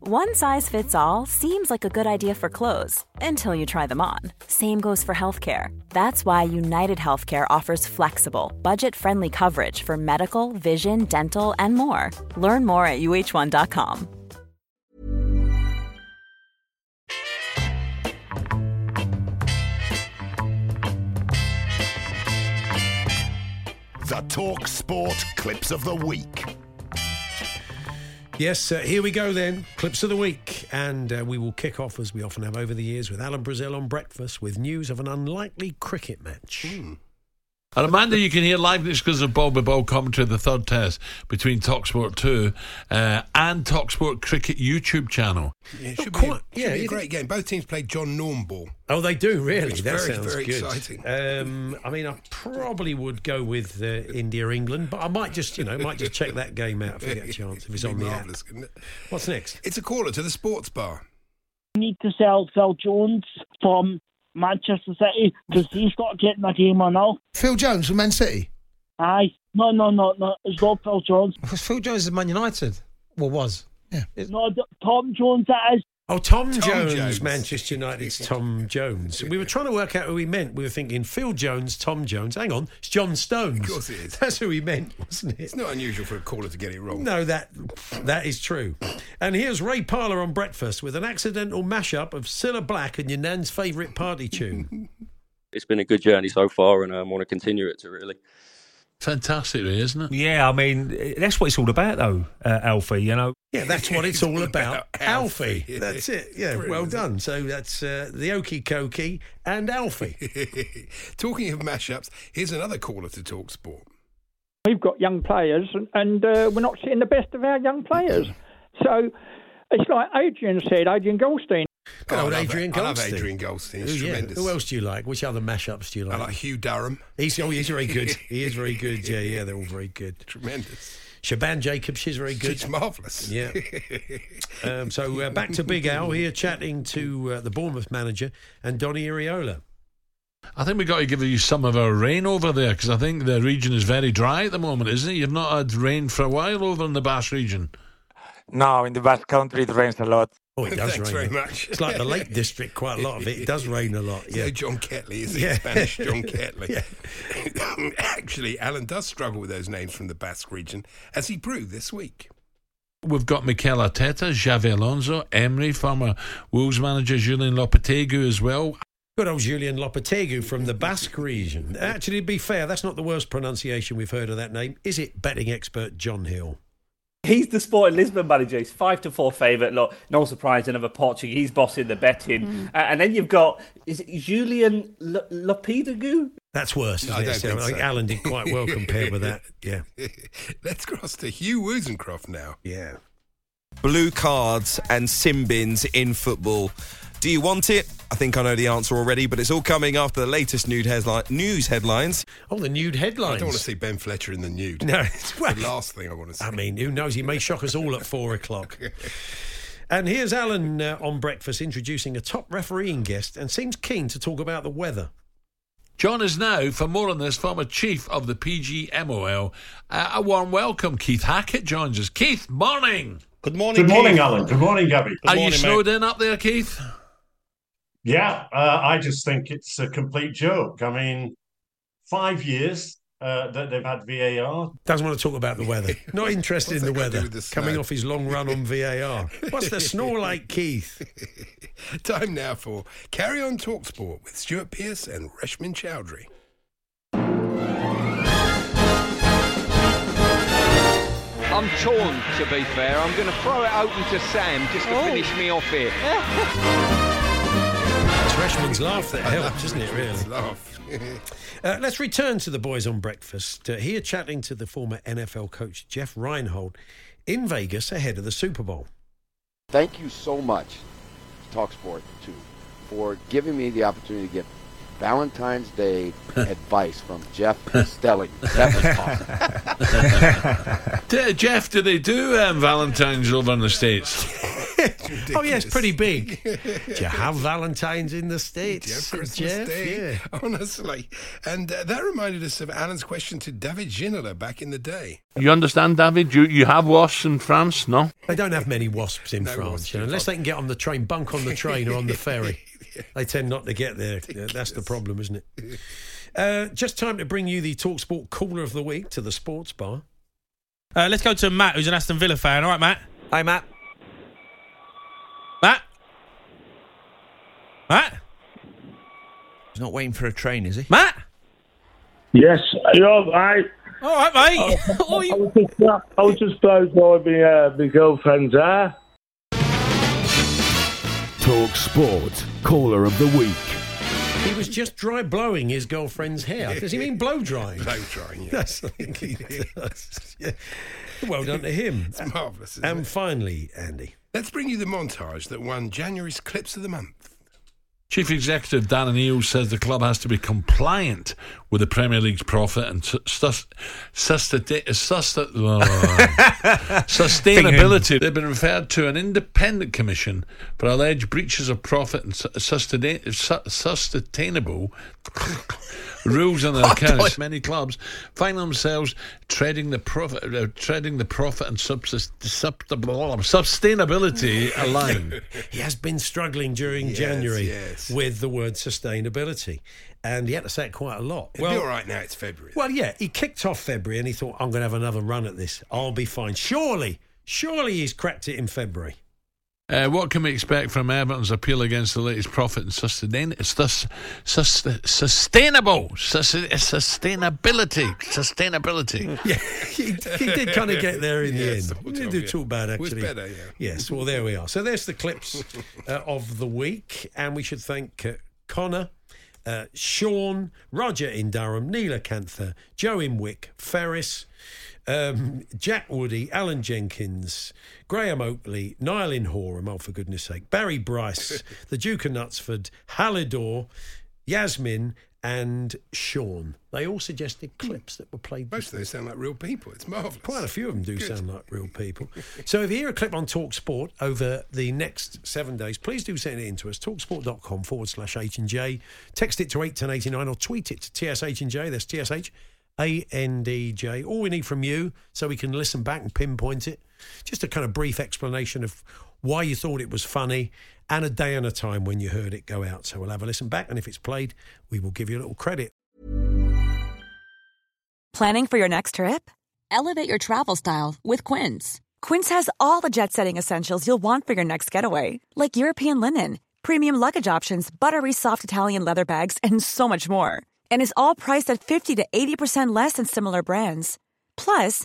One size fits all seems like a good idea for clothes until you try them on. Same goes for healthcare. That's why United Healthcare offers flexible, budget friendly coverage for medical, vision, dental, and more. Learn more at uh1.com. The Talk Sport Clips of the Week. Yes, uh, here we go then. Clips of the week. And uh, we will kick off, as we often have over the years, with Alan Brazil on breakfast with news of an unlikely cricket match. And Amanda, you can hear live because of Ball by Ball commentary of the third test between Talksport 2 uh, and Talksport Cricket YouTube channel. Yeah, it should, quite- be, a, should be a great game. Both teams played John Norm ball. Oh, they do, really? It's that very, sounds very good. exciting. Um, I mean, I probably would go with uh, India England, but I might just, you know, might just check that game out if I get a chance if it's on the app. it? What's next? It's a caller to the sports bar. need to sell Phil Jones from Manchester City because he's got to get in the game or now. Phil Jones from Man City. Aye. No, no, no, no. It's not Phil Jones. Because Phil Jones is Man United. Well, was. Yeah. No, the- Tom Jones, that is. Oh, Tom, Tom Jones, Jones. Manchester United's Tom Jones. We were trying to work out who he meant. We were thinking Phil Jones, Tom Jones. Hang on, it's John Stones. Of course it is. That's who he meant, wasn't it? It's not unusual for a caller to get it wrong. No, that that is true. And here's Ray Parlour on breakfast with an accidental mashup of Cilla Black and your nan's favourite party tune. it's been a good journey so far, and I um, want to continue it to really. Fantastic, really, isn't it? Yeah, I mean, that's what it's all about, though, uh, Alfie. You know, Yeah, that's what it's all about. Alfie. Alfie. That's it. Yeah, Brilliant, well done. So that's uh, the Okie Kokie and Alfie. Talking of mashups, here's another caller to talk sport. We've got young players, and, and uh, we're not seeing the best of our young players. So it's like Adrian said, Adrian Goldstein. Good Oh, old I love Adrian it. I love Goldstein. Adrian Goldstein. He's Who, yeah. tremendous. Who else do you like? Which other mashups do you like? I like? like Hugh Durham. He's, oh, he's very good. He is very good. Yeah, yeah, they're all very good. Tremendous. Shaban Jacobs, she's very good. It's marvellous. Yeah. Um, so uh, back to Big Al here, chatting to uh, the Bournemouth manager Andoni Iraola. I think we've got to give you some of our rain over there because I think the region is very dry at the moment, isn't it? You've not had rain for a while over in the Basque region. No, in the Basque Country it rains a lot. Oh, it does Thanks rain. very much. It's like the Lake District, quite a lot of it. It does rain a lot. Yeah. Yeah. John Ketley, is it? Yeah. Spanish John Ketley. Yeah. Actually, Alan does struggle with those names from the Basque region, as he proved this week. We've got Mikel Arteta, Xabi Alonso, Emery, former Wolves manager Julian Lopetegui as well. Good old Julian Lopetegui from the Basque region. Actually, to be fair, that's not the worst pronunciation we've heard of that name, is it? Betting expert John Hill. He's the Sporting Lisbon manager. He's five to four favourite. Look, no surprise, another Portuguese boss in the betting. Uh, and then you've got is it Julian L- Lopetegui? That's worse. No, I isn't don't it? think I think so. Alan did quite well compared with that. Yeah. Let's cross to Hugh Woozencroft now. Yeah. blue cards and sin bins in football. Do you want it? I think I know the answer already, but it's all coming after the latest nude headline, news headlines. Oh, the nude headlines. I don't want to see Ben Fletcher in the nude. No, It's well, the last thing I want to see. I mean, who knows? He may shock us all at four o'clock. And here's Alan uh, on breakfast introducing a top refereeing guest and seems keen to talk about the weather. John is now, for more on this, former chief of the PGMOL. Uh, a warm welcome. Keith Hackett joins us. Keith, morning. Good morning. Good morning, Keith. Alan. Good morning, Gabby. Good Are you morning, snowed in up there, Keith? Yeah, uh, I just think it's a complete joke. I mean, five years uh, that they've had VAR. Doesn't want to talk about the weather. Not interested in the that got to do weather. the? Coming off his long run on VAR. What's the snore like, Keith? Time now for Carry On Talk Sport with Stuart Pearce and Reshmin Chowdhury. I'm torn, to be fair. I'm going to throw it open to Sam just to finish me off here. Reshmin's laugh that helps, doesn't it, really? Laugh. Uh, let's return to the boys on breakfast. Uh, here, chatting to the former NFL coach Jeff Reinebold in Vegas ahead of the Super Bowl. Thank you so much, Talksport too, for giving me the opportunity to get Valentine's Day advice from Jeff Stelling. That was awesome. D- Jeff, do they do um, Valentine's over in the States? Oh, yeah, it's pretty big. Do you have Valentine's in the States? Do you have Christmas Jeff? Day? Yeah. Honestly. And uh, that reminded us of Alan's question to David Ginola back in the day. You understand, David? You you have wasps in France, no? They don't have many wasps in No France, wasps you know, unless they can get on the train, bunk on the train or on the ferry. They tend not to get there. Yeah, That's the problem, isn't it? Uh, just time to bring you the Talksport Caller of the Week to the sports bar. Uh, let's go to Matt, who's an Aston Villa fan. All right, Matt. Hi, Matt. Matt. Matt. He's not waiting for a train, is he? Matt. Yes, you're all right. All right, mate. I, I, was just, I was just blown by my, uh, my girlfriend's hair. Talk Sport Caller of the Week. He was just dry blowing his girlfriend's hair. Does he mean blow drying? Blow drying, yeah. That's what he does. Yeah. Well done to him. It's marvellous, And it? finally, Andy. Let's bring you the montage that won January's Clips of the Month. Chief Executive Dan O'Neill says the club has to be compliant with the Premier League's profit and su- sus- sustain- sustain- sustainability. They've been referred to an independent commission for alleged breaches of profit and su- sustain- sustainable rules in their accounts. Many clubs find themselves treading the profit, uh, treading the profit and subsist- sub- sustainability line. He has been struggling during Yes, January yes. with the word sustainability. And he had to say it quite a lot. It'll be all right now, it's February. Well, yeah, he kicked off February and he thought, I'm going to have another run at this. I'll be fine. Surely, surely he's cracked it in February. Uh, what can we expect from Everton's appeal against the latest profit and sustain, sus, sus, sustainable sus, sustainability sustainability? Yeah, he, he did kind of get there in the Yes, end. sort He of, did yeah. talk bad, It was actually. better, yeah. Yes, well, there we are. So there's the clips uh, of the week. And we should thank uh, Connor, uh, Sean, Roger in Durham, Neela Canther, Joe in Wick, Ferris, um, Jack Woody, Alan Jenkins, Graham Oakley, Niall in Horham, oh, for goodness sake, Barry Bryce, the Duke of Knutsford, Halidor, Yasmin, and Sean. They all suggested hmm. clips that were played. Most of those sound like real people. It's marvellous. Quite a few of them do Good. sound like real people. So if you hear a clip on Talk Sport over the next seven days, please do send it in to us. Talksport.com forward slash H and J. Text it to 81089 or tweet it to TSH and J. That's TSH A N D J. All we need from you so we can listen back and pinpoint it. Just a kind of brief explanation of why you thought it was funny and a day and a time when you heard it go out. So we'll have a listen back and if it's played, we will give you a little credit. Planning for your next trip? Elevate your travel style with Quince. Quince has all the jet setting essentials you'll want for your next getaway, like European linen, premium luggage options, buttery soft Italian leather bags, and so much more. And is all priced at 50 to 80% less than similar brands. Plus,